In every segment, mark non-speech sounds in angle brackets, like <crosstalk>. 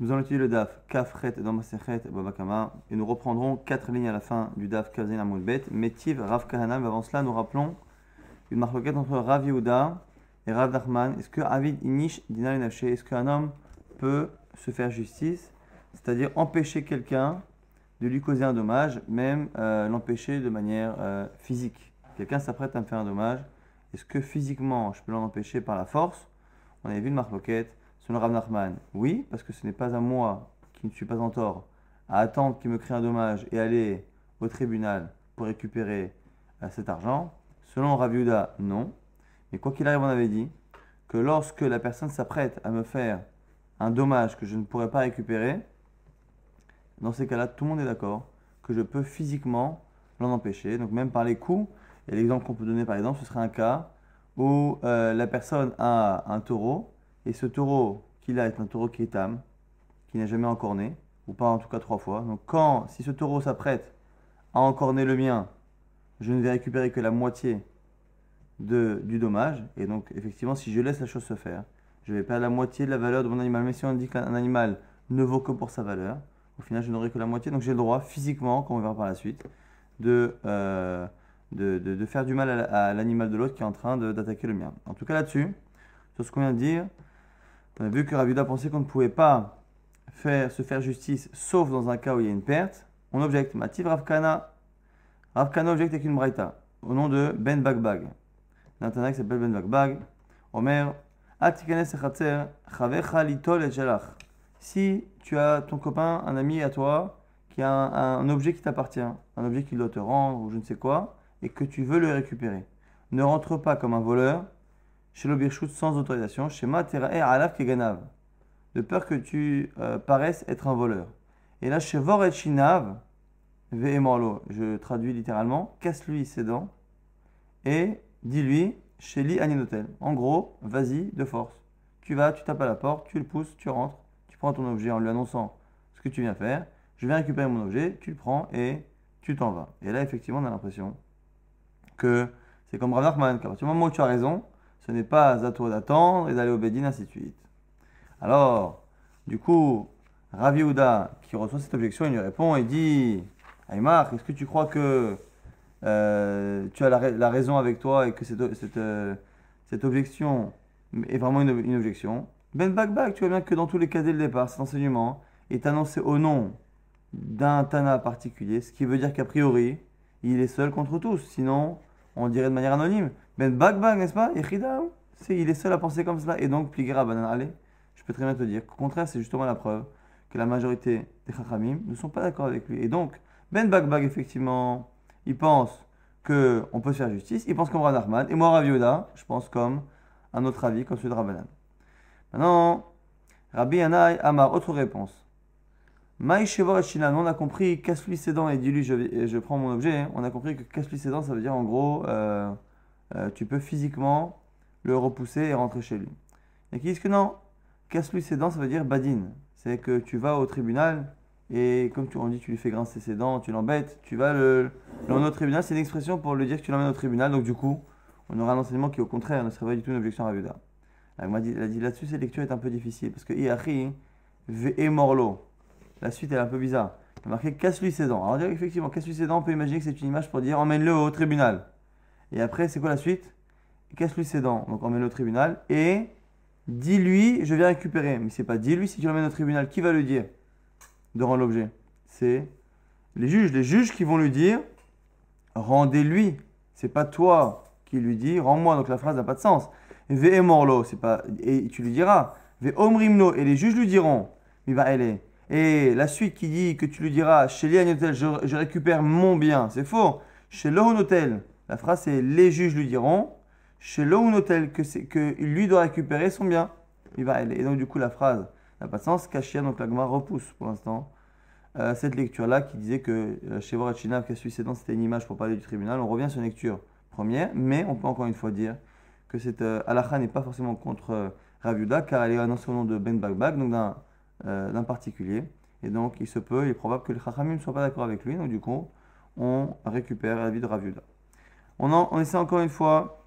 Nous allons étudier le DAF Kafret dans Masechet Babakama et nous reprendrons quatre lignes à la fin du DAF Kazin Amoudbet. Metiv Rav Kahana, mais avant cela, nous rappelons une marquette entre Rav Yehuda et Rav Nachman. Est-ce que Avid Inish est-ce qu'un homme peut se faire justice, c'est-à-dire empêcher quelqu'un de lui causer un dommage, même euh, l'empêcher de manière euh, physique? Quelqu'un s'apprête à me faire un dommage, est-ce que physiquement je peux l'en empêcher par la force? On avait vu une marquette Selon Rav Nachman, oui, parce que ce n'est pas à moi, qui ne suis pas en tort, à attendre qu'il me crée un dommage et aller au tribunal pour récupérer euh, cet argent. Selon Rav Yuda, non. Mais quoi qu'il arrive, on avait dit que lorsque la personne s'apprête à me faire un dommage que je ne pourrais pas récupérer, dans ces cas-là, tout le monde est d'accord que je peux physiquement l'en empêcher. Donc même par les coups, et l'exemple qu'on peut donner par exemple, ce serait un cas où euh, la personne a un taureau et ce taureau qu'il a est un taureau qui est âme, qui n'a jamais encorné, ou pas en tout cas trois fois. Donc quand, si ce taureau s'apprête à encorner le mien, je ne vais récupérer que la moitié de, du dommage. Et donc effectivement, si je laisse la chose se faire, je vais perdre la moitié de la valeur de mon animal. Mais si on dit qu'un animal ne vaut que pour sa valeur, au final je n'aurai que la moitié. Donc j'ai le droit physiquement, comme on verra par la suite, de, euh, de, de, faire du mal à, l'animal de l'autre qui est en train d'attaquer le mien. En tout cas là-dessus, sur ce qu'on vient de dire, on a vu que Ravuda pensait qu'on ne pouvait pas faire, se faire justice sauf dans un cas où il y a une perte. On objecte. Mativ Ravkana. Ravkana objecte avec une braïta au nom de Ben Bagbag. Qui s'appelle Ben Bagbag. Omer. Si tu as ton copain, un ami à toi, qui a un, objet qui t'appartient, un objet qui doit te rendre ou je ne sais quoi, et que tu veux le récupérer, ne rentre pas comme un voleur chez l'obirchut sans autorisation, chez Materae Alaf Keganav, de peur que tu euh, paraisses être un voleur. Et là, chez Voret Shinav, je traduis littéralement, casse-lui ses dents et dis-lui, chez Li Aninotel. En gros, vas-y de force. Tu vas, tu tapes à la porte, tu le pousses, tu rentres, tu prends ton objet en lui annonçant ce que tu viens faire. Je viens récupérer mon objet, tu le prends et tu t'en vas. Et là, effectivement, on a l'impression que c'est comme Rav Nachman, qu'à partir du moment où tu as raison, ce n'est pas à toi d'attendre et d'aller au Bédine, ainsi de suite. Alors, du coup, Ravi qui reçoit cette objection, il lui répond et dit Aymar, est-ce que tu crois que euh, tu as la, raison avec toi et que cette, euh, cette, objection est vraiment une, objection? Ben Bagbag, tu vois bien que dans tous les cas dès le départ, cet enseignement est annoncé au nom d'un Tana particulier, ce qui veut dire qu'a priori, il est seul contre tous. Sinon, on dirait de manière anonyme. Ben Bagbag, n'est-ce pas? C'est, il est seul à penser comme cela. Et donc, Pligira allez, je peux très bien te dire qu'au contraire, c'est justement la preuve que la majorité des Chachamim ne sont pas d'accord avec lui. Et donc, Ben Bagbag, effectivement, il pense qu'on peut se faire justice. Il pense comme Rav Nachman. Et moi, Rav je pense comme un autre avis, comme celui de Rabbanan. Maintenant, Rabbi Yanaï Amar, autre réponse. Maï on a compris, casse-lui ses dents et dis-lui, je, prends mon objet. Hein. On a compris que casse-lui ses dents, ça veut dire en gros, euh, euh, tu peux physiquement le repousser et rentrer chez lui. Et qui disent que non, casse-lui ses dents, ça veut dire badine. C'est que tu vas au tribunal et comme tu, on dit, tu lui fais grincer ses dents, tu l'embêtes, tu vas le, l'emmener au tribunal. C'est une expression pour lui dire que tu l'emmènes au tribunal. Donc du coup, on aura un enseignement qui au contraire ne serait pas du tout une objection à Vuda. Elle dit, dit là-dessus, cette lecture est un peu difficile parce que Iachi, ve morlo. La suite est un peu bizarre. Il a marqué casse-lui ses dents. Alors effectivement, casse-lui ses dents, on peut imaginer que c'est une image pour dire emmène-le au tribunal. Et après, c'est quoi la suite? Casse-lui ses dents, donc emmène-le au tribunal. Et dis-lui, je viens récupérer. Mais c'est pas dis-lui si tu l'emmènes au tribunal. Qui va le dire de rendre l'objet? C'est les juges. Les juges qui vont lui dire rendez-lui. C'est pas toi qui lui dis rends-moi. Donc la phrase n'a pas de sens. Ve morlo, c'est pas. Et tu lui diras. Ve omrimno. Et les juges lui diront. Il va aller. Et la suite qui dit que tu lui diras chez Liagnotel, je, je récupère mon bien, c'est faux. Chez Lohunotel, la phrase c'est les juges lui diront chez Lohunotel que c'est que lui doit récupérer son bien. Et donc du coup la phrase n'a pas de sens. Kashia, donc la repousse pour l'instant euh, cette lecture-là qui disait que euh, chez Vorachinav, dents c'était une image pour parler du tribunal. On revient sur une lecture première, mais on peut encore une fois dire que cette euh, n'est pas forcément contre euh, Raviuda car elle est annoncée au nom de Ben Bagbag, donc d'un particulier. Et donc, il se peut, il est probable que les Chachamim ne soient pas d'accord avec lui. Donc, du coup, on récupère la vie de Raviuda. On, essaie encore une fois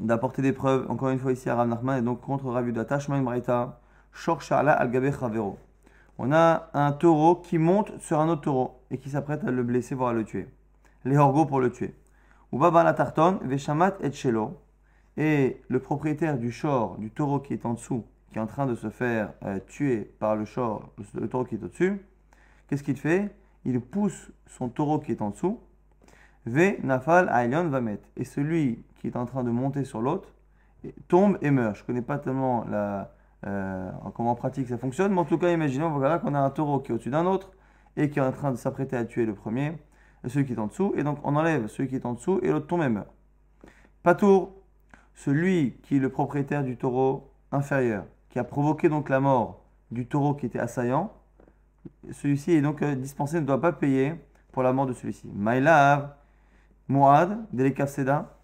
d'apporter des preuves, encore une fois ici à Rav et donc contre Raviuda. Tashma Braïta, Shor Sharla al Chavero. On a un taureau qui monte sur un autre taureau et qui s'apprête à le blesser, voire à le tuer. Les horgos pour le tuer. Ou Baba la Tarton, Veshamat et Shelo. Et le propriétaire du shor, du taureau qui est en dessous, qui est en train de se faire euh, tuer par le shor, le, taureau qui est au-dessus, qu'est-ce qu'il fait? Il pousse son taureau qui est en dessous. Ve Nafal Ailion va mettre. Et celui qui est en train de monter sur l'autre tombe et meurt. Je ne connais pas tellement la, euh, comment en pratique ça fonctionne, mais en tout cas, imaginons voilà, qu'on a un taureau qui est au-dessus d'un autre et qui est en train de s'apprêter à tuer le premier, celui qui est en dessous, et donc on enlève celui qui est en dessous et l'autre tombe et meurt. Patour, celui qui est le propriétaire du taureau inférieur, qui a provoqué donc la mort du taureau qui était assaillant, celui-ci est donc euh, dispensé, ne doit pas payer pour la mort de celui-ci. Maïlav, Mouad, Delekaf Seda.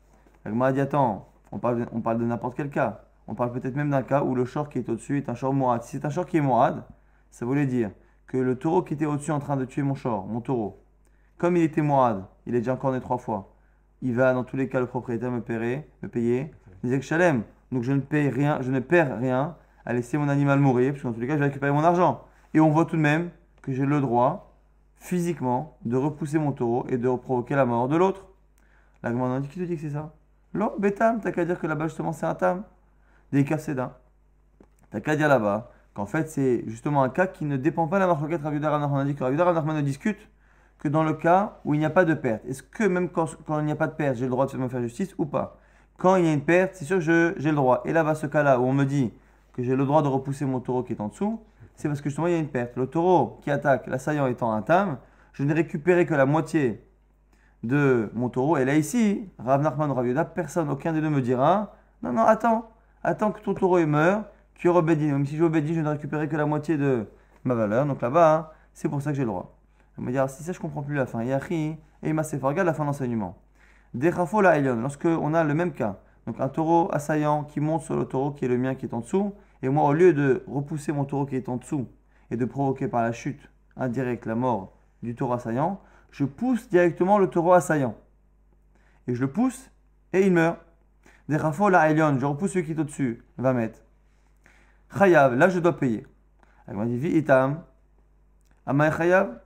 dit attends, on parle, on parle de n'importe quel cas. On parle peut-être même d'un cas où le short qui est au-dessus est un short Mouad. Si c'est un short qui est Mouad, ça voulait dire que le taureau qui était au-dessus en train de tuer mon short, mon taureau, comme il était Mouad, il est déjà encore né trois fois, il va dans tous les cas le propriétaire me payer, me payer. Disait que donc je ne paye rien, je ne perds rien à laisser mon animal mourir, parce que dans tous les cas je vais récupérer mon argent. Et on voit tout de même que j'ai le droit, physiquement, de repousser mon taureau et de provoquer la mort de l'autre. La commandante dit qui te dit que c'est ça Non, Bétam, t'as qu'à dire que là-bas justement c'est un tam des Kasséda. T'as qu'à dire là-bas qu'en fait c'est justement un cas qui ne dépend pas de la marque Raviudar On a dit que Raviudar ne discute que dans le cas où il n'y a pas de perte. Est-ce que même quand, il n'y a pas de perte, j'ai le droit de me faire justice ou pas? Quand il y a une perte, c'est sûr que j'ai le droit. Et là-bas, ce cas-là où on me dit que j'ai le droit de repousser mon taureau qui est en dessous, c'est parce que justement il y a une perte. Le taureau qui attaque, l'assaillant étant un tam, je n'ai récupéré que la moitié de mon taureau. Et là ici, Rav Nachman personne, aucun des deux me dira, non, non, attends, attends que ton taureau meurt, tu obédis. Même si j'obédis, je ne récupérer que la moitié de ma valeur. Donc là-bas, hein, c'est pour ça que j'ai le droit. On me dire, si ça, je comprends plus la fin. Yahi et Masefa. Regarde la fin de l'enseignement. Derafo la Elion. Lorsque on a le même cas. Donc un taureau assaillant qui monte sur le taureau qui est le mien qui est en dessous. Et moi, au lieu de repousser mon taureau qui est en dessous et de provoquer par la chute indirecte la mort du taureau assaillant, je pousse directement le taureau assaillant. Et je le pousse et il meurt. Des rafos la je repousse celui qui est au-dessus, va mettre. Chayav, là je dois payer. Elle m'a dit, vi itam, amay chayav.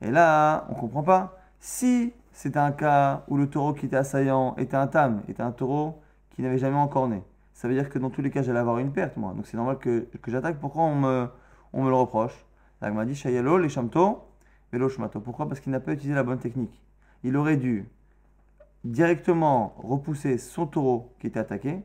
Et là, on ne comprend pas. Si c'était un cas où le taureau qui était assaillant était un tam, était un taureau qui n'avait jamais encore né, ça veut dire que dans tous les cas, j'allais avoir une perte, moi. Donc c'est normal que, que j'attaque. Pourquoi on me, on me le reproche? Elle m'a dit, shayalo, les chamto, velo shmato. Pourquoi? Parce qu'il n'a pas utilisé la bonne technique. Il aurait dû directement repousser son taureau qui était attaqué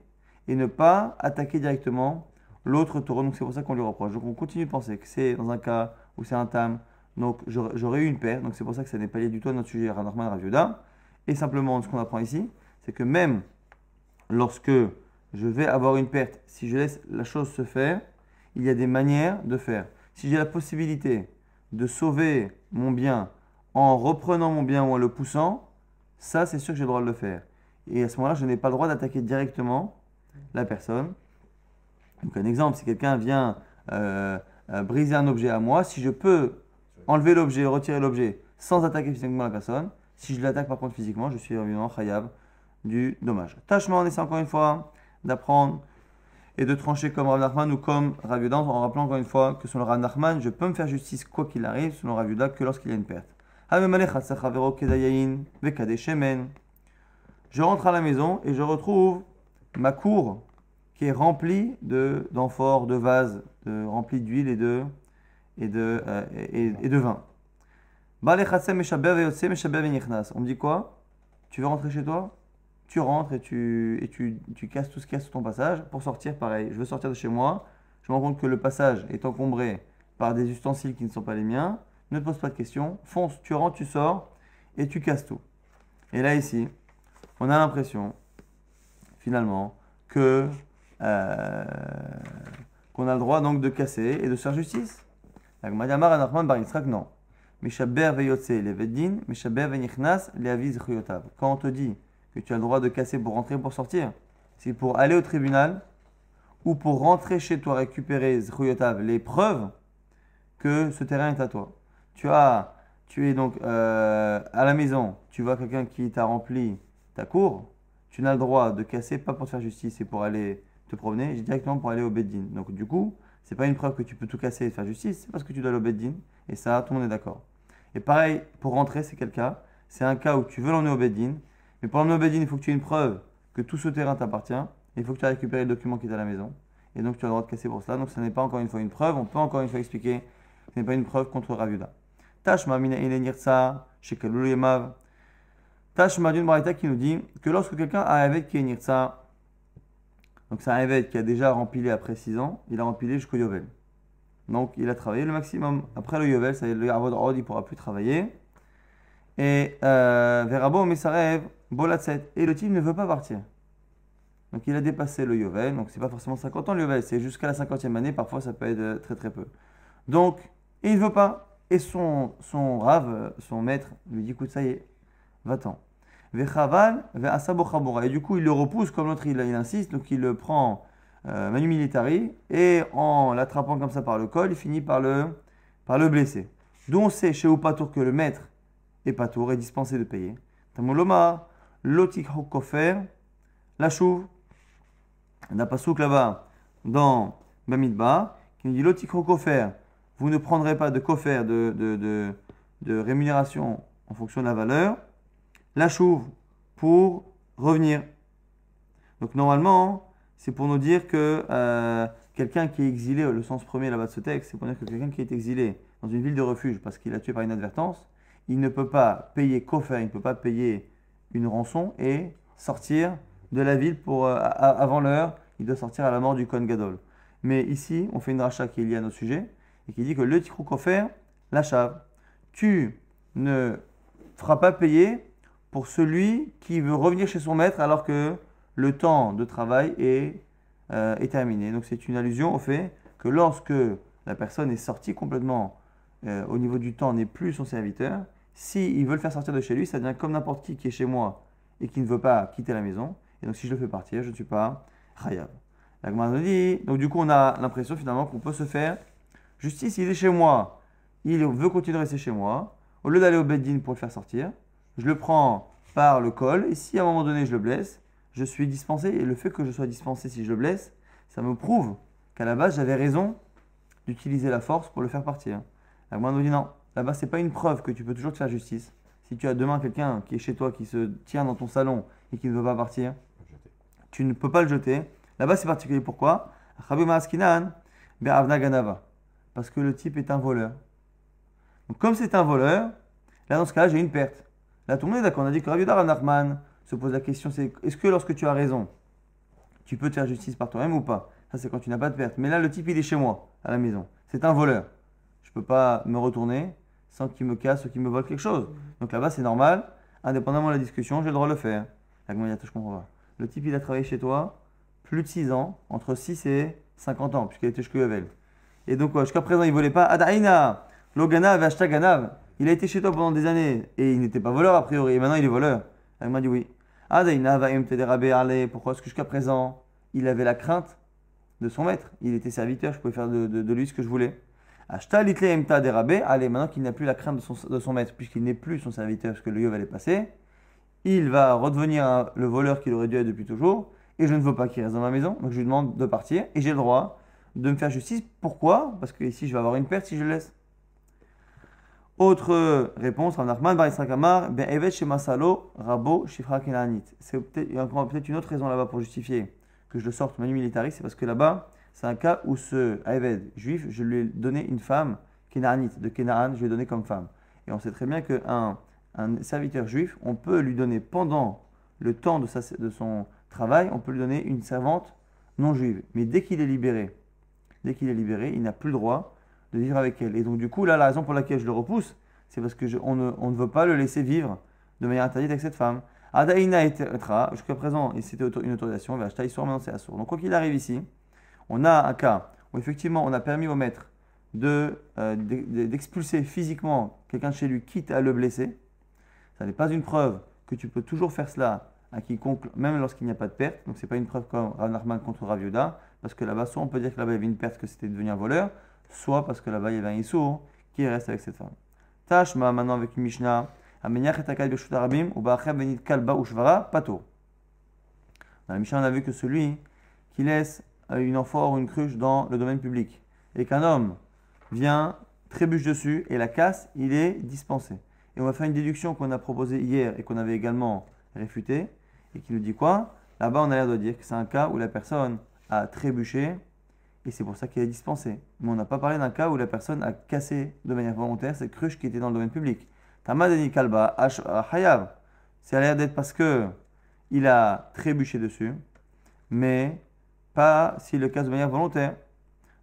et ne pas attaquer directement l'autre taureau. Donc c'est pour ça qu'on lui reproche. Donc on continue de penser que c'est dans un cas où c'est un tam, donc j'aurais eu une paire. Donc c'est pour ça que ça n'est pas lié du tout à notre sujet Ranorman Ravioda. Et simplement ce qu'on apprend ici, c'est que même lorsque je vais avoir une perte, si je laisse la chose se faire, il y a des manières de faire. Si j'ai la possibilité de sauver mon bien en reprenant mon bien ou en le poussant, ça, c'est sûr que j'ai le droit de le faire. Et à ce moment-là, je n'ai pas le droit d'attaquer directement la personne. Donc, un exemple, si quelqu'un vient euh, euh, briser un objet à moi, si je peux enlever l'objet, retirer l'objet sans attaquer physiquement la personne, si je l'attaque par contre physiquement, je suis évidemment khayab du dommage. Tâchement, on essaie encore une fois d'apprendre et de trancher comme Rav Nachman ou comme Rav en rappelant encore une fois que selon Rav Nachman, je peux me faire justice quoi qu'il arrive, selon Rav que lorsqu'il y a une perte. Je rentre à la maison et je retrouve ma cour qui est remplie de, d'amphores, de vases, de, remplie d'huile et de, et de, euh, et, de vin. On me dit quoi? Tu veux rentrer chez toi? Tu rentres et, tu, et tu, tu casses tout ce qu'il y a sur ton passage. Pour sortir, pareil. Je veux sortir de chez moi. Je me rends compte que le passage est encombré par des ustensiles qui ne sont pas les miens. Ne pose pas de questions. Fonce, tu rentres, tu sors et tu casses tout. Et là, ici, on a l'impression, finalement, que euh, qu'on a le droit donc de casser et de faire justice. Quand on te dit que tu as le droit de casser pour rentrer pour sortir, c'est pour aller au tribunal ou pour rentrer chez toi récupérer les preuves que ce terrain est à toi. Tu as tu es donc euh, à la maison, tu vois quelqu'un qui t'a rempli ta cour, tu n'as le droit de casser, pas pour te faire justice, c'est pour aller te promener, directement pour aller au Beddin. Donc du coup, c'est pas une preuve que tu peux tout casser et faire justice, c'est parce que tu dois l'obédine. Et ça, tout le monde est d'accord. Et pareil, pour rentrer, c'est quel cas? C'est un cas où tu veux l'emmener au Beddin, mais pour l'emmener au il faut que tu aies une preuve que tout ce terrain t'appartient, il faut que tu aies récupéré le document qui est à la maison. Et donc tu as le droit de casser pour cela. Donc ce n'est pas encore une fois une preuve, on peut encore une fois expliquer ce n'est pas une preuve contre Raviuda. Tashma mina nirtsa chez Yemav. Tashma d'une baraita qui nous dit que lorsque quelqu'un a un qui est nirtsa, donc c'est un évêque qui a déjà rempilé après 6 ans, il a rempilé jusqu'au Yovel. Donc il a travaillé le maximum. Après le Yovel, ça y est, le Yarvod Rod, il ne pourra plus travailler. Et euh, Verabo Mesarev, Bolatset. Et le type ne veut pas partir. Donc il a dépassé le Yovel. Donc c'est pas forcément 50 ans le Yovel, c'est jusqu'à la 50e année. Parfois ça peut être euh, très très peu. Donc il ne veut pas. Et son, son rave, son maître, lui dit écoute, ça y est, va-t'en. Et du coup il le repousse comme l'autre il, insiste. Donc il le prend euh, Manu Militari, et en l'attrapant comme ça par le col, il finit par le, par le blesser. D'où on sait chez Upatour que le maître est patour, est dispensé de payer. Tamoloma, lotik hokofer, la chouve. On a pas souk là-bas dans Bamidba qui nous dit lotik hokofer, vous ne prendrez pas de kofer, de, de, de, rémunération en fonction de la valeur. La chouve pour revenir. Donc normalement, c'est pour nous dire que euh, quelqu'un qui est exilé, le sens premier là-bas de ce texte, c'est pour dire que quelqu'un qui est exilé dans une ville de refuge parce qu'il a tué par inadvertance, il ne peut pas payer coffre, il ne peut pas payer une rançon et sortir de la ville pour, euh, avant l'heure, il doit sortir à la mort du Kohen Gadol. Mais ici, on fait une rachat qui est liée à notre sujet et qui dit que le tikrou kofer, la chave, tu ne feras pas payer pour celui qui veut revenir chez son maître alors que le temps de travail est, euh, est terminé. Donc c'est une allusion au fait que lorsque la personne est sortie complètement euh, au niveau du temps, n'est plus son serviteur, s'il il veut le faire sortir de chez lui, ça devient comme n'importe qui qui est chez moi et qui ne veut pas quitter la maison. Et donc si je le fais partir, je ne suis pas Khayab. La nous dit, donc du coup on a l'impression finalement qu'on peut se faire justice, il est chez moi, il veut continuer à rester chez moi, au lieu d'aller au Beddin pour le faire sortir, je le prends par le col, et si à un moment donné je le blesse, je suis dispensé. Et le fait que je sois dispensé si je le blesse, ça me prouve qu'à la base, j'avais raison d'utiliser la force pour le faire partir. La nous dit non, là-bas, c'est pas une preuve que tu peux toujours te faire justice. Si tu as demain quelqu'un qui est chez toi, qui se tient dans ton salon et qui ne veut pas partir, tu ne peux pas le jeter. Là-bas, c'est particulier. Pourquoi? Parce que le type est un voleur. Donc, comme c'est un voleur, là, dans ce cas-là, j'ai une perte. Là, tout le monde est d'accord. On a dit que Rabbi Nachman, se pose la question, c'est est-ce que lorsque tu as raison, tu peux te faire justice par toi-même ou pas? Ça, c'est quand tu n'as pas de perte. Mais là, le type, il est chez moi, à la maison. C'est un voleur. Je ne peux pas me retourner sans qu'il me casse ou qu'il me vole quelque chose. Donc là-bas, c'est normal. Indépendamment de la discussion, j'ai le droit de le faire. La je comprends pas. Le type, il a travaillé chez toi plus de 6 ans, entre 6 et 50 ans, puisqu'il était chez Yavel. Et donc, jusqu'à présent, il ne volait pas. Adaina, Logana, Ganav. Il a été chez toi pendant des années et il n'était pas voleur a priori. Et maintenant, il est voleur. Elle m'a dit oui. Pourquoi? Est-ce que jusqu'à présent, il avait la crainte de son maître Il était serviteur, je pouvais faire de, lui ce que je voulais. Allez, maintenant qu'il n'a plus la crainte de son, maître, puisqu'il n'est plus son serviteur, parce que le Yov allait passer, il va redevenir le voleur qu'il aurait dû être depuis toujours, et je ne veux pas qu'il reste dans ma maison, donc je lui demande de partir, et j'ai le droit de me faire justice. Pourquoi? Parce que ici, je vais avoir une perte si je le laisse. Autre réponse, Rav Bar Kamar, Ben Evet Shemasalo, Rabo, Shifra Kenanit. C'est peut-être, encore peut-être une autre raison là-bas pour justifier que je le sorte manu militari, c'est parce que là-bas, c'est un cas où ce Eved juif, je lui ai donné une femme, Kenanit, de Kenaan, je lui ai donné comme femme. Et on sait très bien qu'un un serviteur juif, on peut lui donner pendant le temps de, son travail, on peut lui donner une servante non juive. Mais dès qu'il est libéré, dès qu'il est libéré, il n'a plus le droit de vivre avec elle. Et donc, du coup, là, la raison pour laquelle je le repousse, c'est parce on ne, on ne veut pas le laisser vivre de manière interdite avec cette femme. Adaïna etra, jusqu'à présent, c'était une autorisation, maintenant c'est assourd. Donc, quoi qu'il arrive ici, on a un cas où effectivement on a permis au maître de, euh, d'expulser physiquement quelqu'un de chez lui, quitte à le blesser. Ça n'est pas une preuve que tu peux toujours faire cela à quiconque, même lorsqu'il n'y a pas de perte. Donc, ce n'est pas une preuve comme Rav contre Rav parce que là-bas, soit on peut dire que là-bas il y avait une perte, que c'était devenu un voleur, soit parce que là-bas il y avait un Issour qui reste avec cette femme. Tashma maintenant avec une Mishnah, ou Kalba ou Pato. Dans la Mishnah, on a vu que celui qui laisse une amphore ou une cruche dans le domaine public, et qu'un homme vient, trébuche dessus et la casse, il est dispensé. Et on va faire une déduction qu'on a proposée hier et qu'on avait également réfutée et qui nous dit quoi? Là-bas, on a l'air de dire que c'est un cas où la personne a trébuché et c'est pour ça qu'il est dispensé. Mais on n'a pas parlé d'un cas où la personne a cassé de manière volontaire cette cruche qui était dans le domaine public. Tamadani Kalba, Hayav. C'est à l'air d'être parce que il a trébuché dessus, mais pas s'il le casse de manière volontaire.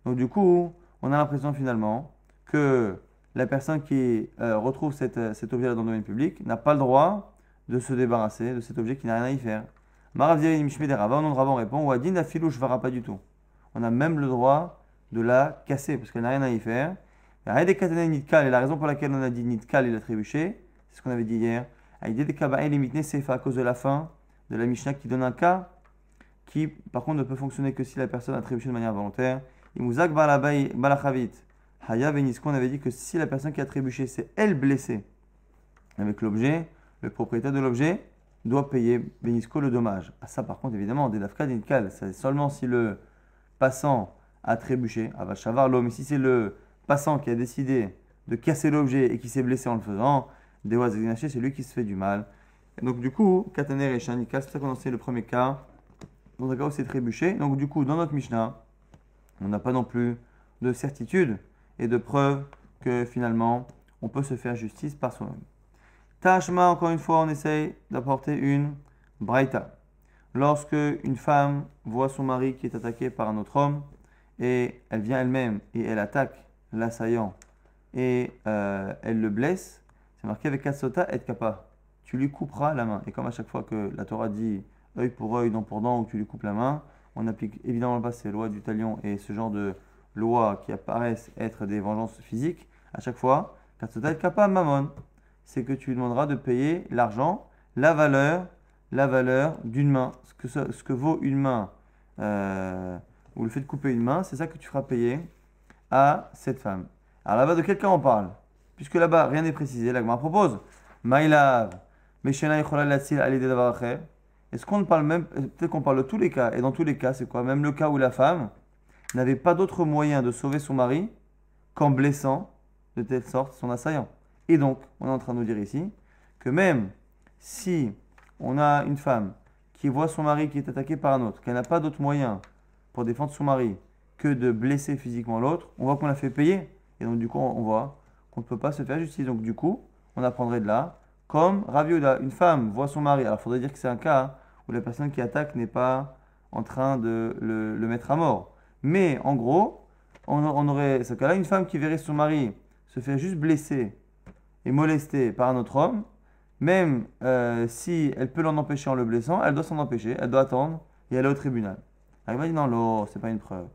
Donc du coup, on a l'impression finalement que la personne qui euh, retrouve cette, cet objet dans le domaine public n'a pas le droit de se débarrasser de cet objet qui n'a rien à y faire. Marav non Rava répond, pas du tout. On a même le droit de la casser parce qu'elle n'a rien à y faire. Et la raison pour laquelle on a dit Nitkal et l'a trébuché, c'est ce qu'on avait dit hier. C'est à cause de la fin de la Mishnah qui donne un cas qui, par contre, ne peut fonctionner que si la personne a trébuché de manière volontaire. Imuzak balachavit. Haya avait dit que si la personne qui a trébuché, c'est elle blessée avec l'objet, le propriétaire de l'objet doit payer Benisco le dommage. À ça, par contre, évidemment, des dafka c'est seulement si le passant a trébuché, chavar l'homme, si c'est le passant qui a décidé de casser l'objet et qui s'est blessé en le faisant, c'est lui qui se fait du mal. Et donc, du coup, Kataner et Shanika, c'est ça qu'on le premier cas, dans cas c'est trébuché. Donc, du coup, dans notre Mishnah, on n'a pas non plus de certitude et de preuve que finalement, on peut se faire justice par soi-même. Tashma, encore une fois, on essaye d'apporter une braïta. Lorsque une femme voit son mari qui est attaqué par un autre homme, et elle vient elle-même et elle attaque l'assaillant et euh, elle le blesse, c'est marqué avec Katsota et kappa. Tu lui couperas la main. Et comme à chaque fois que la Torah dit œil pour œil, dent pour dent, ou tu lui coupes la main, on applique évidemment pas ces lois du talion et ce genre de lois qui apparaissent être des vengeances physiques. À chaque fois, et kappa, mamon c'est que tu lui demanderas de payer l'argent, la valeur, la valeur d'une main. Ce que, ce que vaut une main, euh, ou le fait de couper une main, c'est ça que tu feras payer à cette femme. Alors là-bas, de quel cas on parle Puisque là-bas, rien n'est précisé, la propose Maïlav, Est-ce qu'on parle même, peut-être qu'on parle de tous les cas, et dans tous les cas, c'est quoi? Même le cas où la femme n'avait pas d'autre moyen de sauver son mari qu'en blessant de telle sorte son assaillant. Et donc, on est en train de nous dire ici que même si on a une femme qui voit son mari qui est attaqué par un autre, qu'elle n'a pas d'autre moyen pour défendre son mari que de blesser physiquement l'autre, on voit qu'on l'a fait payer. Et donc, du coup, on voit qu'on ne peut pas se faire justice. Donc, du coup, on apprendrait de là, comme Ravioda, une femme voit son mari. Alors, il faudrait dire que c'est un cas où la personne qui attaque n'est pas en train de le, mettre à mort. Mais en gros, on, aurait ce cas-là, une femme qui verrait son mari se faire juste blesser est molestée par un autre homme, même euh, si elle peut l'en empêcher en le blessant, elle doit s'en empêcher, elle doit attendre et aller au tribunal. Va dire non, non, c'est pas une preuve.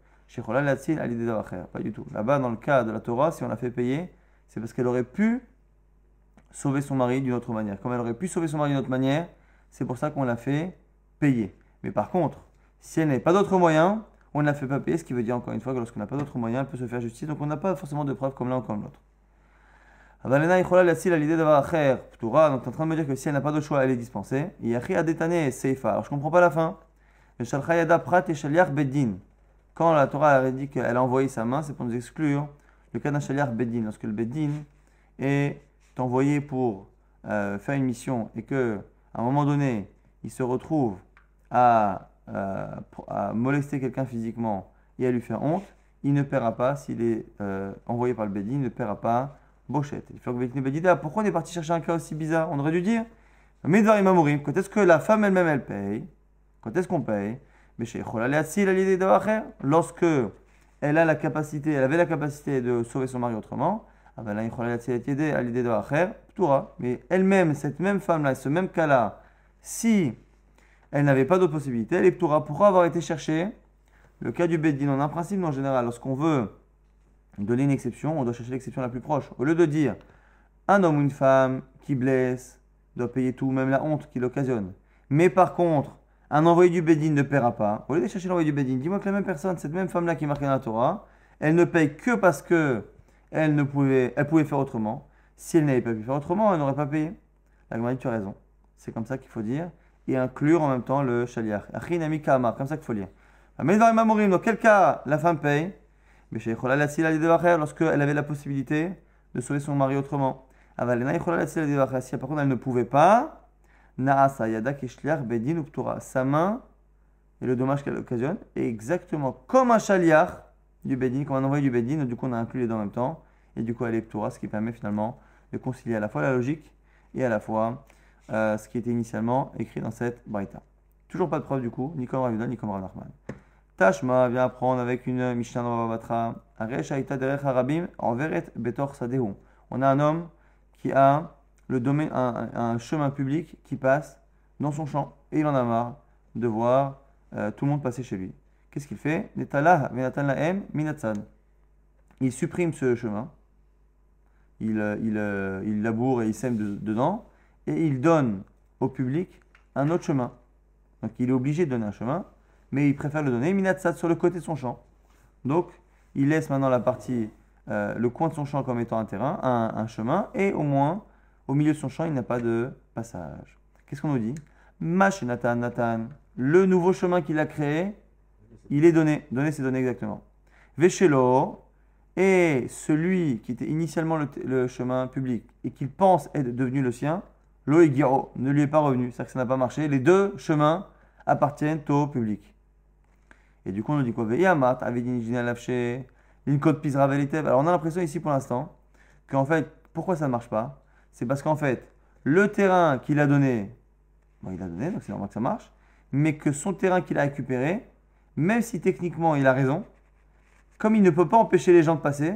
Pas du tout. Là-bas, dans le cas de la Torah, si on l'a fait payer, c'est parce qu'elle aurait pu sauver son mari d'une autre manière. Comme elle aurait pu sauver son mari d'une autre manière, c'est pour ça qu'on l'a fait payer. Mais par contre, si elle n'avait pas d'autre moyen, on ne la fait pas payer, ce qui veut dire encore une fois que lorsqu'on n'a pas d'autre moyen, elle peut se faire justice. Donc on n'a pas forcément de preuves comme l'un ou comme l'autre. Donc, tu es en train de me dire que si elle n'a pas de choix, elle est dispensée. Alors, je comprends pas la fin. Quand la Torah a dit qu'elle a envoyé sa main, c'est pour nous exclure le cas d'un shaliach bedin. Lorsque le bedin est envoyé pour euh, faire une mission et que à un moment donné, il se retrouve à, euh, à molester quelqu'un physiquement et à lui faire honte, il ne paiera pas, s'il est euh, envoyé par le bedin, il ne paiera pas Bochette. Pourquoi on est parti chercher un cas aussi bizarre? On aurait dû dire quand est-ce que la femme elle-même elle paye? Quand est-ce qu'on paye? Mais Lorsque elle a la capacité, elle avait la capacité de sauver son mari autrement, mais elle-même, cette même femme-là, ce même cas-là, si elle n'avait pas d'autre possibilité, elle est pourra avoir été chercher le cas du Beddin. On a un principe en général, lorsqu'on veut donner une exception, on doit chercher l'exception la plus proche. Au lieu de dire un homme ou une femme qui blesse doit payer tout, même la honte qu'il occasionne. Mais par contre, un envoyé du Bédine ne paiera pas. Au lieu de chercher l'envoyé du Bédine, dis-moi que la même personne, cette même femme-là qui est marquée dans la Torah, elle ne paye que parce que elle, ne pouvait, elle pouvait faire autrement. Si elle n'avait pas pu faire autrement, elle n'aurait pas payé. La Gemara tu as raison. C'est comme ça qu'il faut dire. Et inclure en même temps le shaliach. Comme ça qu'il faut lire. Mais dans quel cas la femme paye? Lorsqu'elle avait la possibilité de sauver son mari autrement. Si par contre elle ne pouvait pas, sa main et le dommage qu'elle occasionne est exactement comme un chaliar du Bedin, comme un envoyé du Bedin, du coup on a inclus les deux en même temps, et du coup elle est Ptura, ce qui permet finalement de concilier à la fois la logique et à la fois euh, ce qui était initialement écrit dans cette Braïta. Toujours pas de preuve du coup, ni comme Ravidan, ni comme Rav Tashma vient apprendre avec une Mishnah Ravatra, Aresh Aïta Derech Harabim, Enveret Betor Sadehum. On a un homme qui a le domaine, un, chemin public qui passe dans son champ et il en a marre de voir euh, tout le monde passer chez lui. Qu'est-ce qu'il fait? Il supprime ce chemin, il, euh, il, euh, il laboure et il sème dedans. Et il donne au public un autre chemin. Donc il est obligé de donner un chemin, mais il préfère le donner. Sur le côté de son champ. Donc il laisse maintenant la partie euh, le coin de son champ comme étant un terrain, un, chemin, et au moins, au milieu de son champ, il n'a pas de passage. Qu'est-ce qu'on nous dit? Mash Nathan, Nathan, le nouveau chemin qu'il a créé, il est donné. Donné, c'est donné exactement. Veshelo, et celui qui était initialement le, chemin public et qu'il pense être devenu le sien, lo ne lui est pas revenu. C'est-à-dire que ça n'a pas marché. Les deux chemins appartiennent au public. Et du coup, on nous dit quoi? Veyamat. Alors on a l'impression ici pour l'instant qu'en fait, pourquoi ça ne marche pas? C'est parce qu'en fait, le terrain qu'il a donné, bon, il a donné, donc c'est normal que ça marche, mais que son terrain qu'il a récupéré, même si techniquement il a raison, comme il ne peut pas empêcher les gens de passer,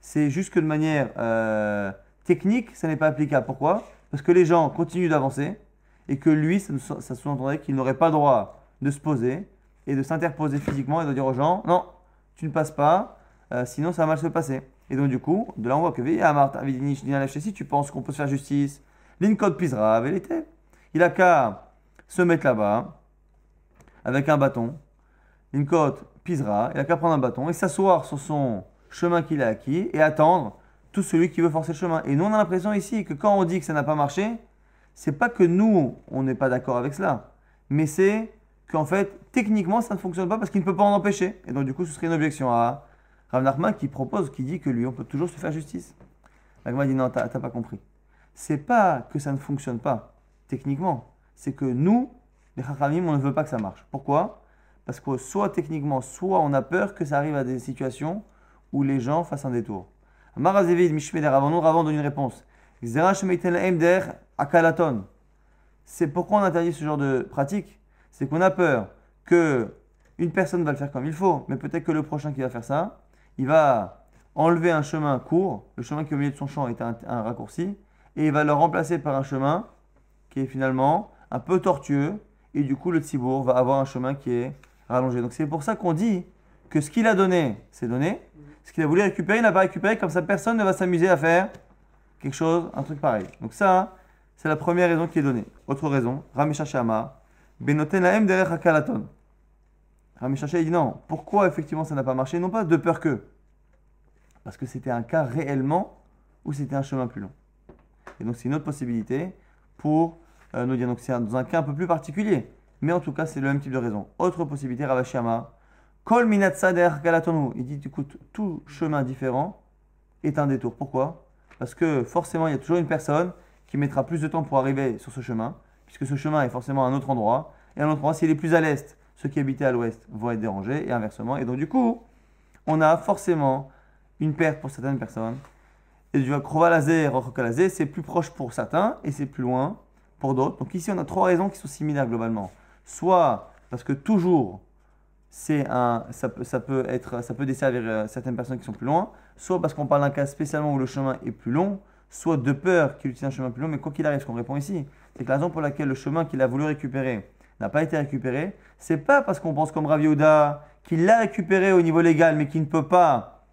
c'est juste que de manière euh, technique, ça n'est pas applicable. Pourquoi? Parce que les gens continuent d'avancer et que lui, ça, sous-entendrait qu'il n'aurait pas le droit de se poser et de s'interposer physiquement et de dire aux gens, non, tu ne passes pas, euh, sinon ça va mal se passer. Et donc du coup, de là on voit que si tu penses qu'on peut se faire justice, l'incode pisera, vérité. Il a qu'à se mettre là-bas avec un bâton. L'incode pisera, il a qu'à prendre un bâton et s'asseoir sur son chemin qu'il a acquis et attendre tout celui qui veut forcer le chemin. Et nous on a l'impression ici que quand on dit que ça n'a pas marché, c'est pas que nous on n'est pas d'accord avec cela, mais c'est qu'en fait, techniquement, ça ne fonctionne pas parce qu'il ne peut pas en empêcher. Et donc, du coup, ce serait une objection à Rav qui propose, qui dit que lui, on peut toujours se faire justice. L'Agma dit non, t'as pas compris. C'est pas que ça ne fonctionne pas, techniquement. C'est que nous, les Chachamim, on ne veut pas que ça marche. Pourquoi? Parce que soit techniquement, soit on a peur que ça arrive à des situations où les gens fassent un détour. Marazevid, Mishmeder, avant nous, Ravan donne une réponse. C'est pourquoi on interdit ce genre de pratique? C'est qu'on a peur que une personne va le faire comme il faut, mais peut-être que le prochain qui va faire ça, il va enlever un chemin court, le chemin qui au milieu de son champ est un, raccourci, et il va le remplacer par un chemin qui est finalement un peu tortueux, et du coup le tzibour va avoir un chemin qui est Donc c'est pour ça qu'on dit que ce qu'il a donné, c'est donné. Ce qu'il a voulu récupérer, il n'a pas récupéré, comme ça personne ne va s'amuser à faire quelque chose, un truc pareil. Donc ça, c'est la première raison qui est donnée. Autre raison, Ramisha Shama, Benoten Laem derrière Hakalaton. Il dit non. Pourquoi effectivement ça n'a pas marché? Non pas de peur que. Parce que c'était un cas réellement où c'était un chemin plus long. Et donc c'est une autre possibilité pour euh, nous dire. Donc c'est dans un cas un peu plus particulier. Mais en tout cas, c'est le même type de raison. Autre possibilité, Ravashiyama. Kol minatsader galatonu. Il dit écoute, tout chemin différent est un détour. Pourquoi? Parce que forcément, il y a toujours une personne qui mettra plus de temps pour arriver sur ce chemin puisque ce chemin est forcément à un autre endroit. Et un autre endroit, s'il est plus à l'est, ceux qui habitaient à l'ouest vont être dérangés, et inversement. Et donc, du coup, on a forcément une perte pour certaines personnes. Et du Krovalazé et c'est plus proche pour certains, et c'est plus loin pour d'autres. Donc ici, on a trois raisons qui sont similaires globalement. Soit parce que toujours, ça, peut être, ça peut desservir euh, certaines personnes qui sont plus loin, soit parce qu'on parle d'un cas spécialement où le chemin est plus long, soit de peur qu'il utilise un chemin plus long, mais quoi qu'il arrive, ce qu'on répond ici, c'est que la raison pour laquelle le chemin qu'il a voulu récupérer n'a pas été récupéré, c'est pas parce qu'on pense comme Rav qu'il l'a récupéré au niveau légal, mais qu'il ne peut pas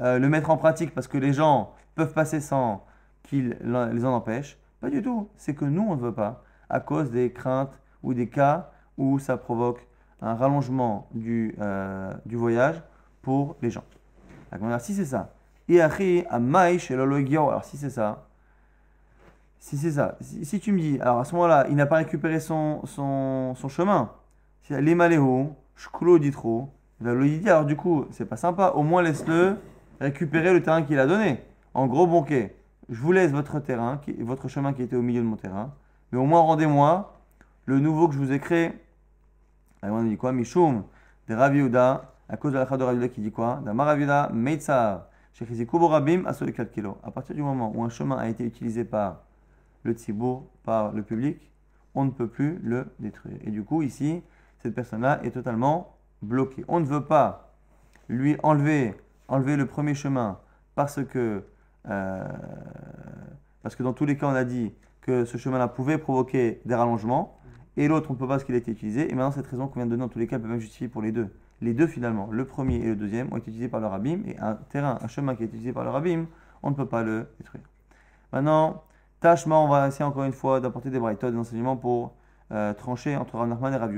euh, le mettre en pratique parce que les gens peuvent passer sans qu'il les en empêche. Pas du tout. C'est que nous, on ne veut pas, à cause des craintes ou des cas où ça provoque un rallongement du, euh, du voyage pour les gens. Alors, si c'est ça, alors si c'est ça, si c'est ça, si, tu me dis, alors à ce moment-là, il n'a pas récupéré son, son, son chemin, les maléos, shkulo dit alors du coup, c'est pas sympa, au moins laisse-le récupérer le terrain qu'il a donné. En gros, banquet, je vous laisse votre terrain, votre chemin qui était au milieu de mon terrain, mais au moins rendez-moi le nouveau que je vous ai créé. Alors on dit quoi? Mishum, de Raviuda, à cause de la de Raviuda qui dit quoi? Damar Raviuda, Meitzav, Rabim, à 4 kilos. À partir du moment où un chemin a été utilisé par le tzibour, par le public, on ne peut plus le détruire. Et du coup, ici, cette personne-là est totalement bloquée. On ne veut pas lui enlever, enlever le premier chemin parce que, euh, parce que dans tous les cas, on a dit que ce chemin-là pouvait provoquer des rallongements, et l'autre, on ne peut pas parce qu'il a été utilisé. Et maintenant, cette raison qu'on vient de donner, dans tous les cas, peut même justifier pour les deux. Les deux, finalement, le premier et le deuxième, ont été utilisés par le rabbin, et un terrain, un chemin qui est utilisé par le rabbin, on ne peut pas le détruire. Maintenant, Tashma, on va essayer encore une fois d'apporter des braïtotes, des enseignements pour euh, trancher entre Rav Nachman et Rav.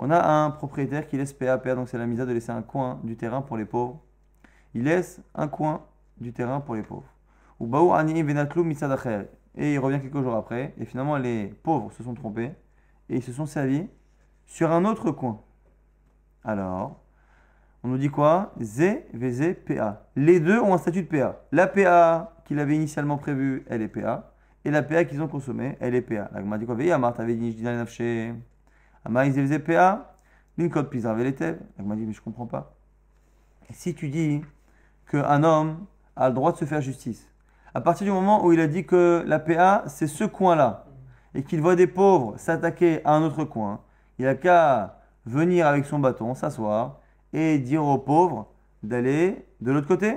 On a un propriétaire qui laisse PA, PA, donc c'est la misa de laisser un coin du terrain pour les pauvres. Il laisse un coin du terrain pour les pauvres. Ou Baou Ani Venatlu Et il revient quelques jours après, et finalement les pauvres se sont trompés, et ils se sont servis sur un autre coin. Alors, on nous dit quoi? Z, VZ, PA. Les deux ont un statut de PA. La PA qu'il avait initialement prévue, elle est PA. Et la PA qu'ils ont consommée, elle est PA. La dit quoi Amar, t'avais dit, je dis dans les Amar, ils VZ, PA. Linkot, Pizar, Veletev. La dit, mais je comprends pas. si tu dis qu'un homme a le droit de se faire justice, à partir du moment où il a dit que la PA, c'est ce coin-là, et qu'il voit des pauvres s'attaquer à un autre coin, il a qu'à venir avec son bâton, s'asseoir, et dire aux pauvres d'aller de l'autre côté.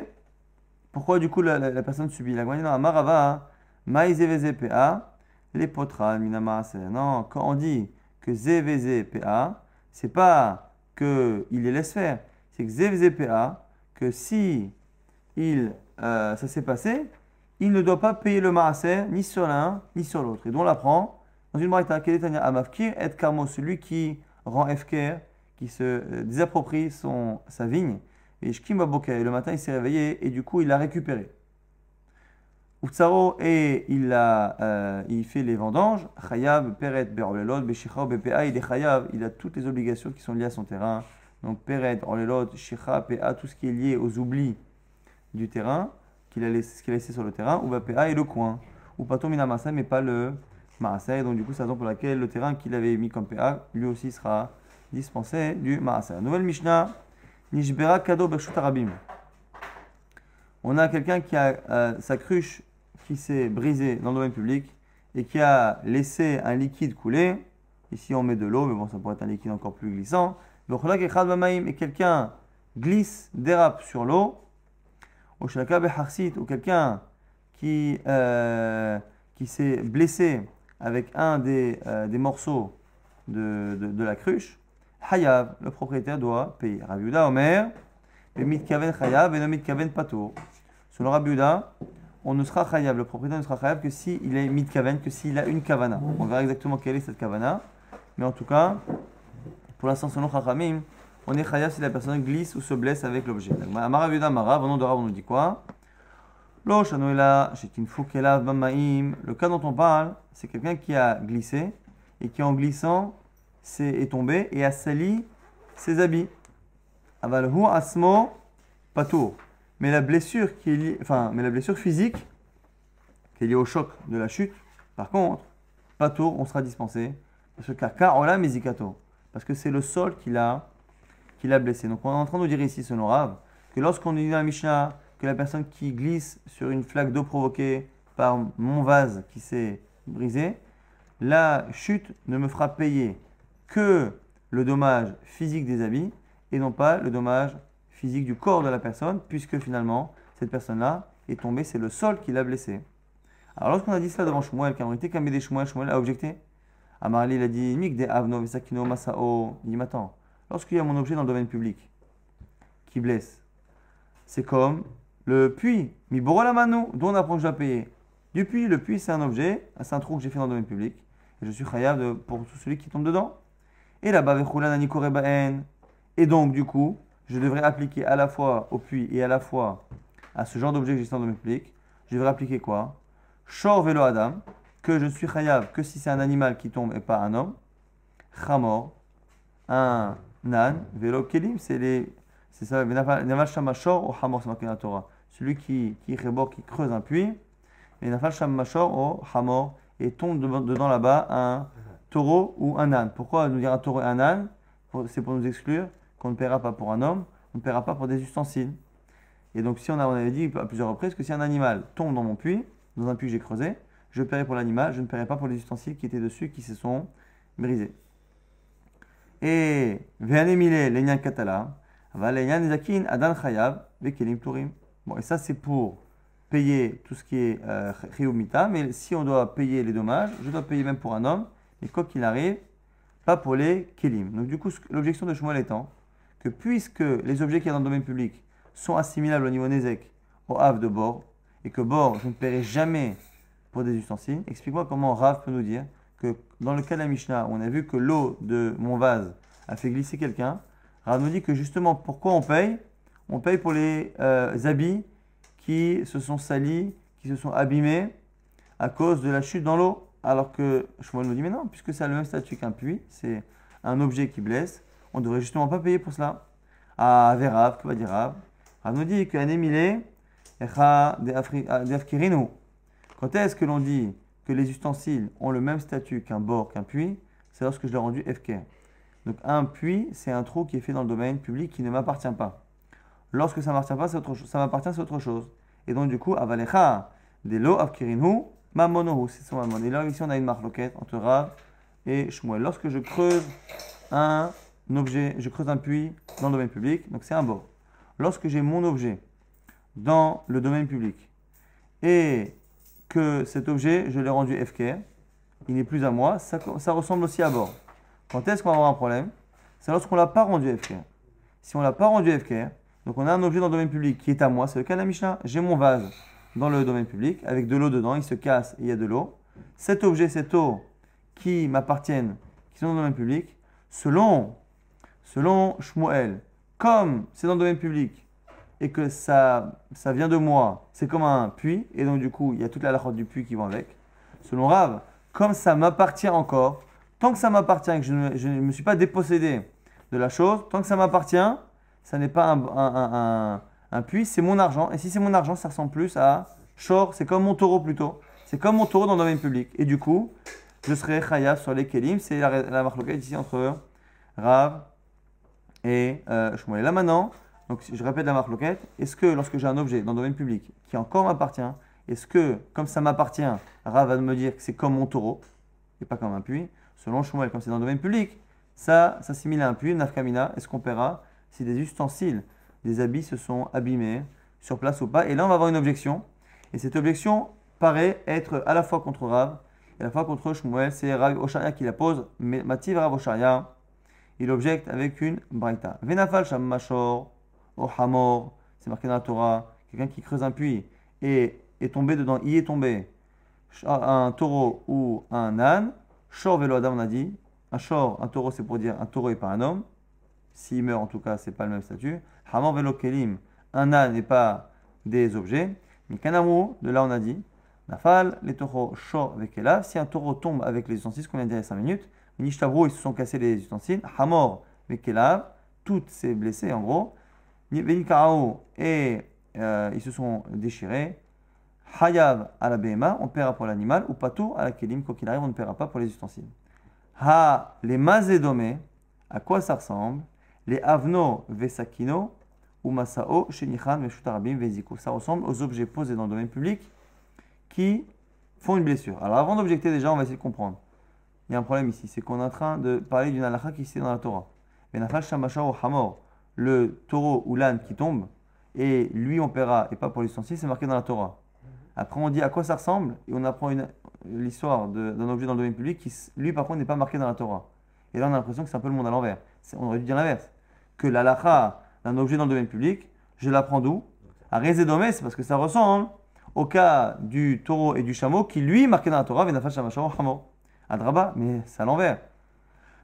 Pourquoi du coup la, personne subit? La Marava, PA, les potras, Non, quand on dit que ZVZPA, c'est pas qu'il les laisse faire, c'est que ZVZPA, que si il, euh, ça s'est passé, il ne doit pas payer le maaser ni sur l'un ni sur l'autre. Et donc on l'apprend dans une braïta, Keletania Amafkir, et Karmo, celui qui rend FKR qui se euh, désapproprie son, sa vigne? Et et le matin il s'est réveillé et du coup il l'a récupéré. Utsaro et il, a, euh, il fait les vendanges. Chayab, Peret, Berolelot, Beshicha, BPA, il est Chayav, il a toutes les obligations qui sont liées à son terrain. Donc Peret, Orlelot, Shicha, PA, tout ce qui est lié aux oublis du terrain, qu'il a laissé, sur le terrain, ou PA et le coin. Ou Pato Minamasa, mais pas le Maasai. Donc du coup c'est la raison pour laquelle le terrain qu'il avait mis comme PA, lui aussi sera dispensé du Maaser. Nouvelle Mishnah, Nishbera Kado Bershut Arabim. On a quelqu'un qui a euh, sa cruche qui s'est brisée dans le domaine public et qui a laissé un liquide couler. Ici, on met de l'eau, mais bon, ça pourrait être un liquide encore plus glissant. Et quelqu'un glisse, dérape sur l'eau. Ou ou quelqu'un qui, euh, qui s'est blessé avec un des, euh, des morceaux de, de, la cruche. Hayav, le propriétaire doit payer. Rabiuda Omer, mitkaven Hayav et mitkaven Patour. Selon Rabiuda, on ne sera Hayav, le propriétaire ne sera Hayav que s'il est mitkaven, que s'il a une kavana. On verra exactement quelle est cette kavana. Mais en tout cas, pour l'instant, selon Chachamim, on est Hayav si la personne glisse ou se blesse avec l'objet. Amarabiuda Mara, venant de Rav, on nous dit quoi? Le cas dont on parle, c'est quelqu'un qui a glissé et qui en glissant est, tombé et a sali ses habits. Avalhu asmo patour. Mais la blessure qui est enfin, mais la blessure physique qui est liée au choc de la chute, par contre, patour, on sera dispensé. Parce que karola mezikato. Parce que c'est le sol qui l'a, l'a blessé. Donc on est en train de dire ici, selon Rav, que lorsqu'on dit dans la Mishnah que la personne qui glisse sur une flaque d'eau provoquée par mon vase qui s'est brisé, la chute ne me fera payer que le dommage physique des habits et non pas le dommage physique du corps de la personne, puisque finalement, cette personne-là est tombée, c'est le sol qui l'a blessé. Alors lorsqu'on a dit cela devant Shmuel, qui a été des Shmuel, Shmuel a objecté. Amarli, il a dit Mik de Avno, Masao. Il dit Attends, lorsqu'il y a mon objet dans le domaine public qui blesse, c'est comme le puits, mi mano, dont on apprend que je dois payer. Du puits, le puits c'est un objet, c'est un trou que j'ai fait dans le domaine public, et je suis khayab pour tout celui qui tombe dedans. Et là-bas, et donc, du coup, je devrais appliquer à la fois au puits et à la fois à ce genre d'objet existant dans le public. Je devrais appliquer quoi? Shor velo adam, que je suis chayav que si c'est un animal qui tombe et pas un homme. Chamor, un nan, velo kelim, c'est les. C'est ça, Nafal Shamashor au Hamor, c'est marqué dans la Torah. Celui qui, qui, qui creuse un puits, et Nafal Shamashor au Hamor, et tombe dedans là-bas un taureau ou un âne. Pourquoi nous dire un taureau et un âne? C'est pour nous exclure qu'on ne paiera pas pour un homme, on ne paiera pas pour des ustensiles. Et donc, si on, on avait dit à plusieurs reprises que si un animal tombe dans mon puits, dans un puits que j'ai creusé, je paierai pour l'animal, je ne paierai pas pour les ustensiles qui étaient dessus, qui se sont brisés. Et Katala, Zakin, Adan Chayav, Vekelim Turim. Bon, et ça, c'est pour payer tout ce qui est euh, mais si on doit payer les dommages, je dois payer même pour un homme, mais quoi qu'il arrive, pas pour les Kelim. Donc, du coup, l'objection de Shmuel étant que puisque les objets qui sont dans le domaine public sont assimilables au niveau Nezek, au Havre de bord, et que bord, je ne paierai jamais pour des ustensiles, explique-moi comment Rav peut nous dire que dans le cas de la Mishnah, on a vu que l'eau de mon vase a fait glisser quelqu'un, Rav nous dit que justement, pourquoi on paye? On paye pour les euh, habits qui se sont salis, qui se sont abîmés à cause de la chute dans l'eau. Alors que Shmuel nous dit, mais non, puisque ça a le même statut qu'un puits, c'est un objet qui blesse, on ne devrait justement pas payer pour cela. Ah, Verav, que va dire Rav? Rav nous dit qu'un émilé, quand est-ce que l'on dit que les ustensiles ont le même statut qu'un bord, qu'un puits C'est lorsque je l'ai rendu FK. Donc un puits, c'est un trou qui est fait dans le domaine public qui ne m'appartient pas. Lorsque ça m'appartient pas, c'est autre chose. Ça m'appartient, c'est autre chose. Et donc du coup, avalecha de lo afkirinhu mamonohu, c'est son mamon. Et là ici on a une marque loquette entre Rav et Shmuel. Lorsque je creuse un objet, je creuse un puits dans le domaine public, donc c'est un bord. Lorsque j'ai mon objet dans le domaine public et que cet objet, je l'ai rendu FK, il n'est plus à moi, ça, ça ressemble aussi à bord. Quand est-ce qu'on va avoir un problème? C'est lorsqu'on ne l'a pas rendu FK. Si on ne l'a pas rendu FK, donc on a un objet dans le domaine public qui est à moi, c'est le cas de la. J'ai mon vase dans le domaine public avec de l'eau dedans, il se casse il y a de l'eau. Cet objet, cette eau qui m'appartiennent, qui sont dans le domaine public, selon, selon Shmuel, comme c'est dans le domaine public et que ça, ça vient de moi, c'est comme un puits, et donc du coup, il y a toute la lachot du puits qui va avec. Selon Rav, comme ça m'appartient encore, tant que ça m'appartient et que je ne, me suis pas dépossédé de la chose, tant que ça m'appartient, ça n'est pas un, un, puits, c'est mon argent. Et si c'est mon argent, ça ressemble plus à short, c'est comme mon taureau plutôt. C'est comme mon taureau dans le domaine public. Et du coup, je serai chayav sur les kelim. C'est la, la ici entre Rav et euh, Shmuel. Là maintenant, donc je répète la marque est-ce que lorsque j'ai un objet dans le domaine public qui encore m'appartient, est-ce que comme ça m'appartient, Rav va me dire que c'est comme mon taureau et pas comme un puits? Selon Shmuel, comme c'est dans le domaine public, ça s'assimile à un puits, nafkamina, est-ce qu'on paiera si des ustensiles, des habits se sont abîmés sur place ou pas? Et là, on va avoir une objection. Et cette objection paraît être à la fois contre Rav et à la fois contre Shmuel. C'est Rav Osharia qui la pose. Mais Mativ Rav Osharia, il objecte avec une braïta. Venafal Shammashor, O Hamor, c'est marqué dans la Torah, quelqu'un qui creuse un puits et est tombé dedans, y est tombé, un taureau ou un âne, Shor Velo Adam, on a dit, un shor, un taureau, c'est pour dire un taureau et pas un homme. S'il meurt, en tout cas, c'est pas le même statut. Hamor Velo Kelim, un âne n'est pas des objets. Mais de là on a dit, Nafal, les taureaux Shor Vekelav, si un taureau tombe avec les ustensiles qu'on vient de dire il y a 5 minutes, Nishtabro, ils se sont cassés les ustensiles. Hamor, Vekelav, toutes ces blessés en gros. Venikarao, et euh, ils se sont déchirés. Hayav à la BMA, on paiera pour l'animal. Ou patou à la Kelim, quoi qu'il arrive, on ne paiera pas pour les ustensiles. Ha, les mazédomé, à quoi ça ressemble? Les avno vesakino ou masao shenichan meshutarabim veziko. Ça ressemble aux objets posés dans le domaine public qui font une blessure. Alors avant d'objecter déjà, on va essayer de comprendre il y a un problème ici. C'est qu'on est en train de parler d'une halakha qui est dans la Torah. Le taureau ou l'âne qui tombe, et lui on paiera, et pas pour l'ustensile, c'est marqué dans la Torah. Après on dit à quoi ça ressemble, et on apprend l'histoire d'un objet dans le domaine public qui, lui par contre, n'est pas marqué dans la Torah. Et là on a l'impression que c'est un peu le monde à l'envers. On aurait dû dire l'inverse. Que l'halakha d'un objet dans le domaine public, je l'apprends d'où? À Rézédomé, c'est parce que ça ressemble au cas du taureau et du chameau qui, lui, marqué dans la Torah, Venafal Shamashor Hamor. Adraba, mais c'est à l'envers.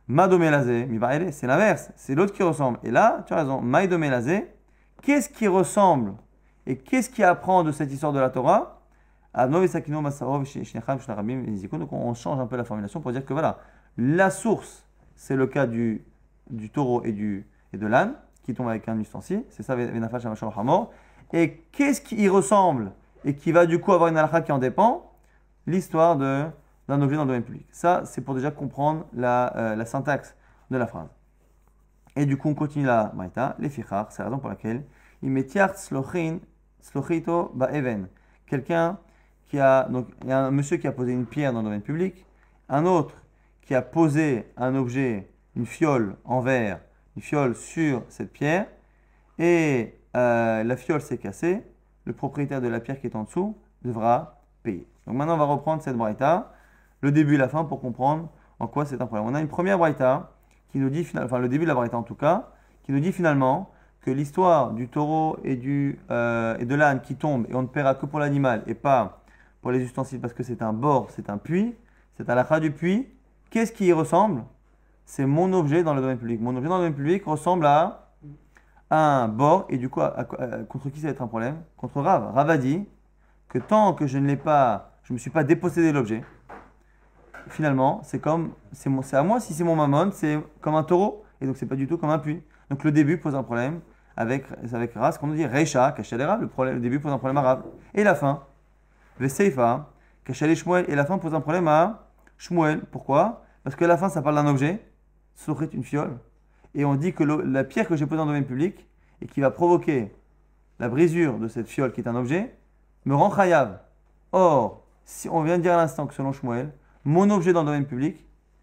Madomelazé, c'est l'inverse, c'est l'autre qui ressemble. Et là, tu as raison, Maïdomelazé, qu'est-ce qui ressemble et qu'est-ce qui apprend de cette histoire de la Torah? Donc on change un peu la formulation pour dire que voilà, la source, c'est le cas du du taureau et, du, et de l'âne qui tombe avec un ustensile. C'est ça. Et qu'est-ce qui y ressemble et qui va du coup avoir une halakha qui en dépend? L'histoire d'un objet dans le domaine public. Ça, c'est pour déjà comprendre la, euh, la, syntaxe de la phrase. Et du coup, on continue la maïta, les fichar, c'est la raison pour laquelle il met tiart slochito ba even. Quelqu'un qui a, donc, il y a un monsieur qui a posé une pierre dans le domaine public, un autre qui a posé un objet, une fiole en verre, une fiole sur cette pierre, et euh, la fiole s'est cassée, le propriétaire de la pierre qui est en dessous devra payer. Donc maintenant, on va reprendre cette braïta, le début et la fin, pour comprendre en quoi c'est un problème. On a une première braïta qui nous dit, enfin le début de la braïta en tout cas, qui nous dit finalement que l'histoire du taureau et, du, euh, et de l'âne qui tombe et on ne paiera que pour l'animal et pas pour les ustensiles parce que c'est un bord, c'est un puits, c'est à la fin du puits. Qu'est-ce qui y ressemble? C'est mon objet dans le domaine public. Mon objet dans le domaine public ressemble à un bord, et du coup, contre qui ça va être un problème? Contre Rav. Rav a dit que tant que je ne l'ai pas, je ne me suis pas dépossédé de l'objet, finalement, c'est comme, à moi, si c'est mon mammon, c'est comme un taureau, et donc c'est pas du tout comme un puits. Donc le début pose un problème avec, avec qu'on dit Reisha, Kachalera, le, problème, le début pose un problème à Rav. Et la fin, Veseifa, Kachale Shmuel, et la fin pose un problème à Shmuel. Pourquoi? Parce que la fin, ça parle d'un objet, Sochrit, une fiole, et on dit que la pierre que j'ai posée dans le domaine public et qui va provoquer la brisure de cette fiole qui est un objet me rend chayav. Or, on vient de dire à l'instant que selon Shmuel, mon objet dans le domaine public,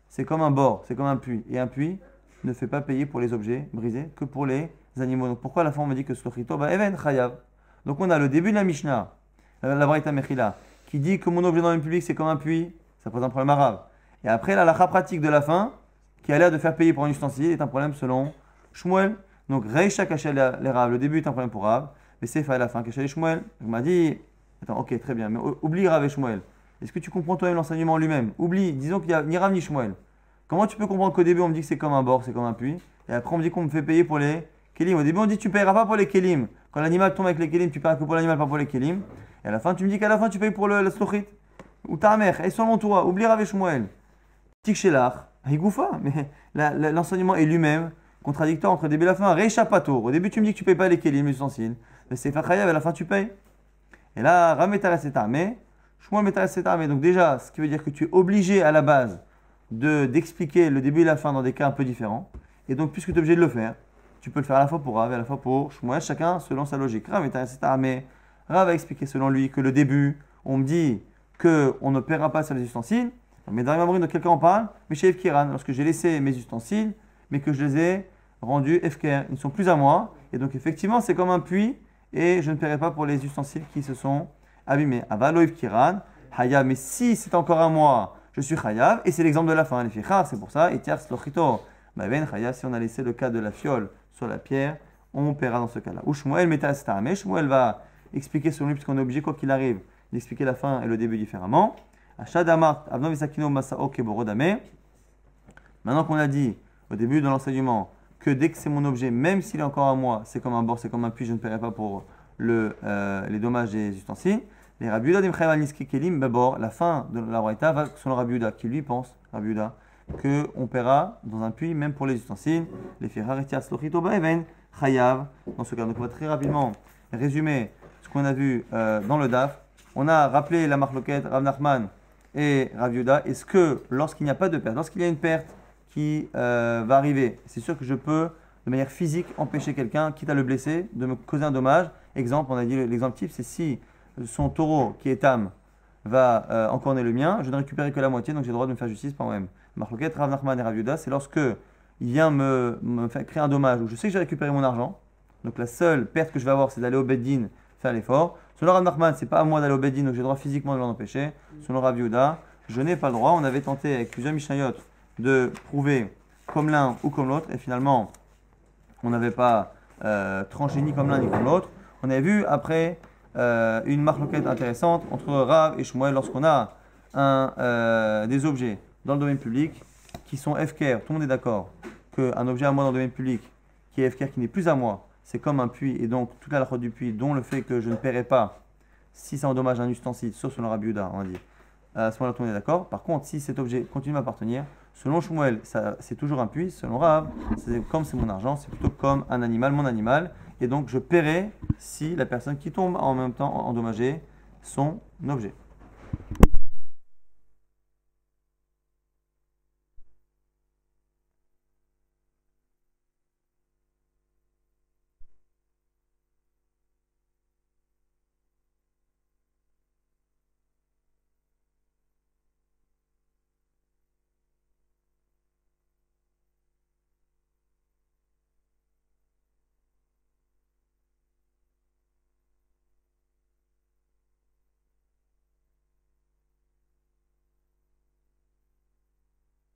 c'est comme un bord, c'est comme un puits. Et un puits ne fait pas payer pour les objets brisés que pour les animaux. Donc pourquoi la fin on me dit que Slochito va even chayav Donc on a le début de la Mishnah, la Braïta Mechila, qui dit que mon objet dans le domaine public c'est comme un puits, ça pose un problème arabe. Et après la lacha pratique de la fin, qui a l'air de faire payer pour un ustensile est un problème selon Shmuel. Donc, Reisha Kachel Rav, le début est un problème pour Rav, mais c'est à la fin Kachel Shmuel. On m'a dit, attends, ok, très bien, mais oublie Rav et Shmuel. Est-ce que tu comprends toi-même l'enseignement lui-même Oublie, disons qu'il n'y a ni Rav ni Shmuel. Comment tu peux comprendre qu'au début on me dit que c'est comme un bord, c'est comme un puits, et après on me dit qu'on me fait payer pour les kelim Au début on dit tu payeras pas pour les kelim. Quand l'animal tombe avec les kelim, tu paieras que pour l'animal, pas pour les kelim. Et à la fin tu me dis qu'à la fin tu payes pour le, slochit. Ou ta mère, et selon toi, oublie Rav et Shmuel. Tikchelach, Higoufa, <laughs> mais l'enseignement est lui-même contradictoire entre début et la fin. Réchapato. Au début, tu me dis que tu ne payes pas les kélim, les ustensiles. Mais c'est Fachayav, à la fin, tu payes. Et là, Metareseta, mais donc déjà, ce qui veut dire que tu es obligé à la base d'expliquer le début et la fin dans des cas un peu différents. Et donc, puisque tu es obligé de le faire, tu peux le faire à la fois pour Rav et à la fois pour Shmuel, chacun selon sa logique. Rav mais Rav a expliqué selon lui que le début, on me dit qu'on ne paiera pas sur les ustensiles. Mais dans la de quelqu'un en parle? Mais chez Efkiran, lorsque j'ai laissé mes ustensiles, mais que je les ai rendus Efker, ils ne sont plus à moi. Et donc effectivement, c'est comme un puits, et je ne paierai pas pour les ustensiles qui se sont abîmés. Avalo Efkiran, Hayab, mais si c'est encore à moi, je suis Hayab, et c'est l'exemple de la fin. C'est pour ça, et tiers Slochito. Hayab, si on a laissé le cas de la fiole sur la pierre, on paiera dans ce cas-là. Ou Shmuel va expliquer sur lui, puisqu'on est obligé, quoi qu'il arrive, d'expliquer la fin et le début différemment. Maintenant qu'on a dit au début de l'enseignement que dès que c'est mon objet, même s'il est encore à moi, c'est comme un bord, c'est comme un puits, je ne paierai pas pour le, euh, les dommages des ustensiles. Les Rabiuda Kelim, d'abord, la fin de la Raïta va selon Rabiuda, qui lui pense, Rabiuda, qu'on paiera dans un puits, même pour les ustensiles. Les Ferraritia Slochito Baeven, Chayav. Dans ce cas, donc on va très rapidement résumer ce qu'on a vu euh, dans le DAF. On a rappelé la marloquette Rav Nachman et Rav est-ce que lorsqu'il n'y a pas de perte, lorsqu'il y a une perte qui euh, va arriver, c'est sûr que je peux de manière physique empêcher quelqu'un, quitte à le blesser, de me causer un dommage. Exemple, on a dit l'exemple type, c'est si son taureau qui est âme va euh, encorner le mien, je ne récupérerai que la moitié, donc j'ai le droit de me faire justice par moi-même. Marloquette, Rav Nachman et Rav c'est lorsque il vient me, faire créer un dommage où je sais que j'ai récupéré mon argent, donc la seule perte que je vais avoir, c'est d'aller au Beddin faire l'effort. Selon Rav Nachman, c'est pas à moi d'aller au Bedin, donc j'ai le droit physiquement de l'en empêcher. Selon Rav Yehuda, je n'ai pas le droit. On avait tenté avec plusieurs Mishnayot de prouver comme l'un ou comme l'autre, et finalement, on n'avait pas euh, tranché ni comme l'un ni comme l'autre. On avait vu après euh, une marloquette intéressante entre Rav et Shmuel lorsqu'on a un, euh, des objets dans le domaine public qui sont FKR. Tout le monde est d'accord qu'un objet à moi dans le domaine public qui est FKR, qui n'est plus à moi, c'est comme un puits, et donc toute la loi du puits, dont le fait que je ne paierai pas si ça endommage un ustensile, sauf selon Rabbi on va dire. À ce moment-là, on est d'accord. Par contre, si cet objet continue à m'appartenir, Selon Shmuel, c'est toujours un puits. Selon Rav, c'est comme c'est mon argent, c'est plutôt comme un animal, mon animal. Et donc je paierai si la personne qui tombe en même temps endommagée son objet.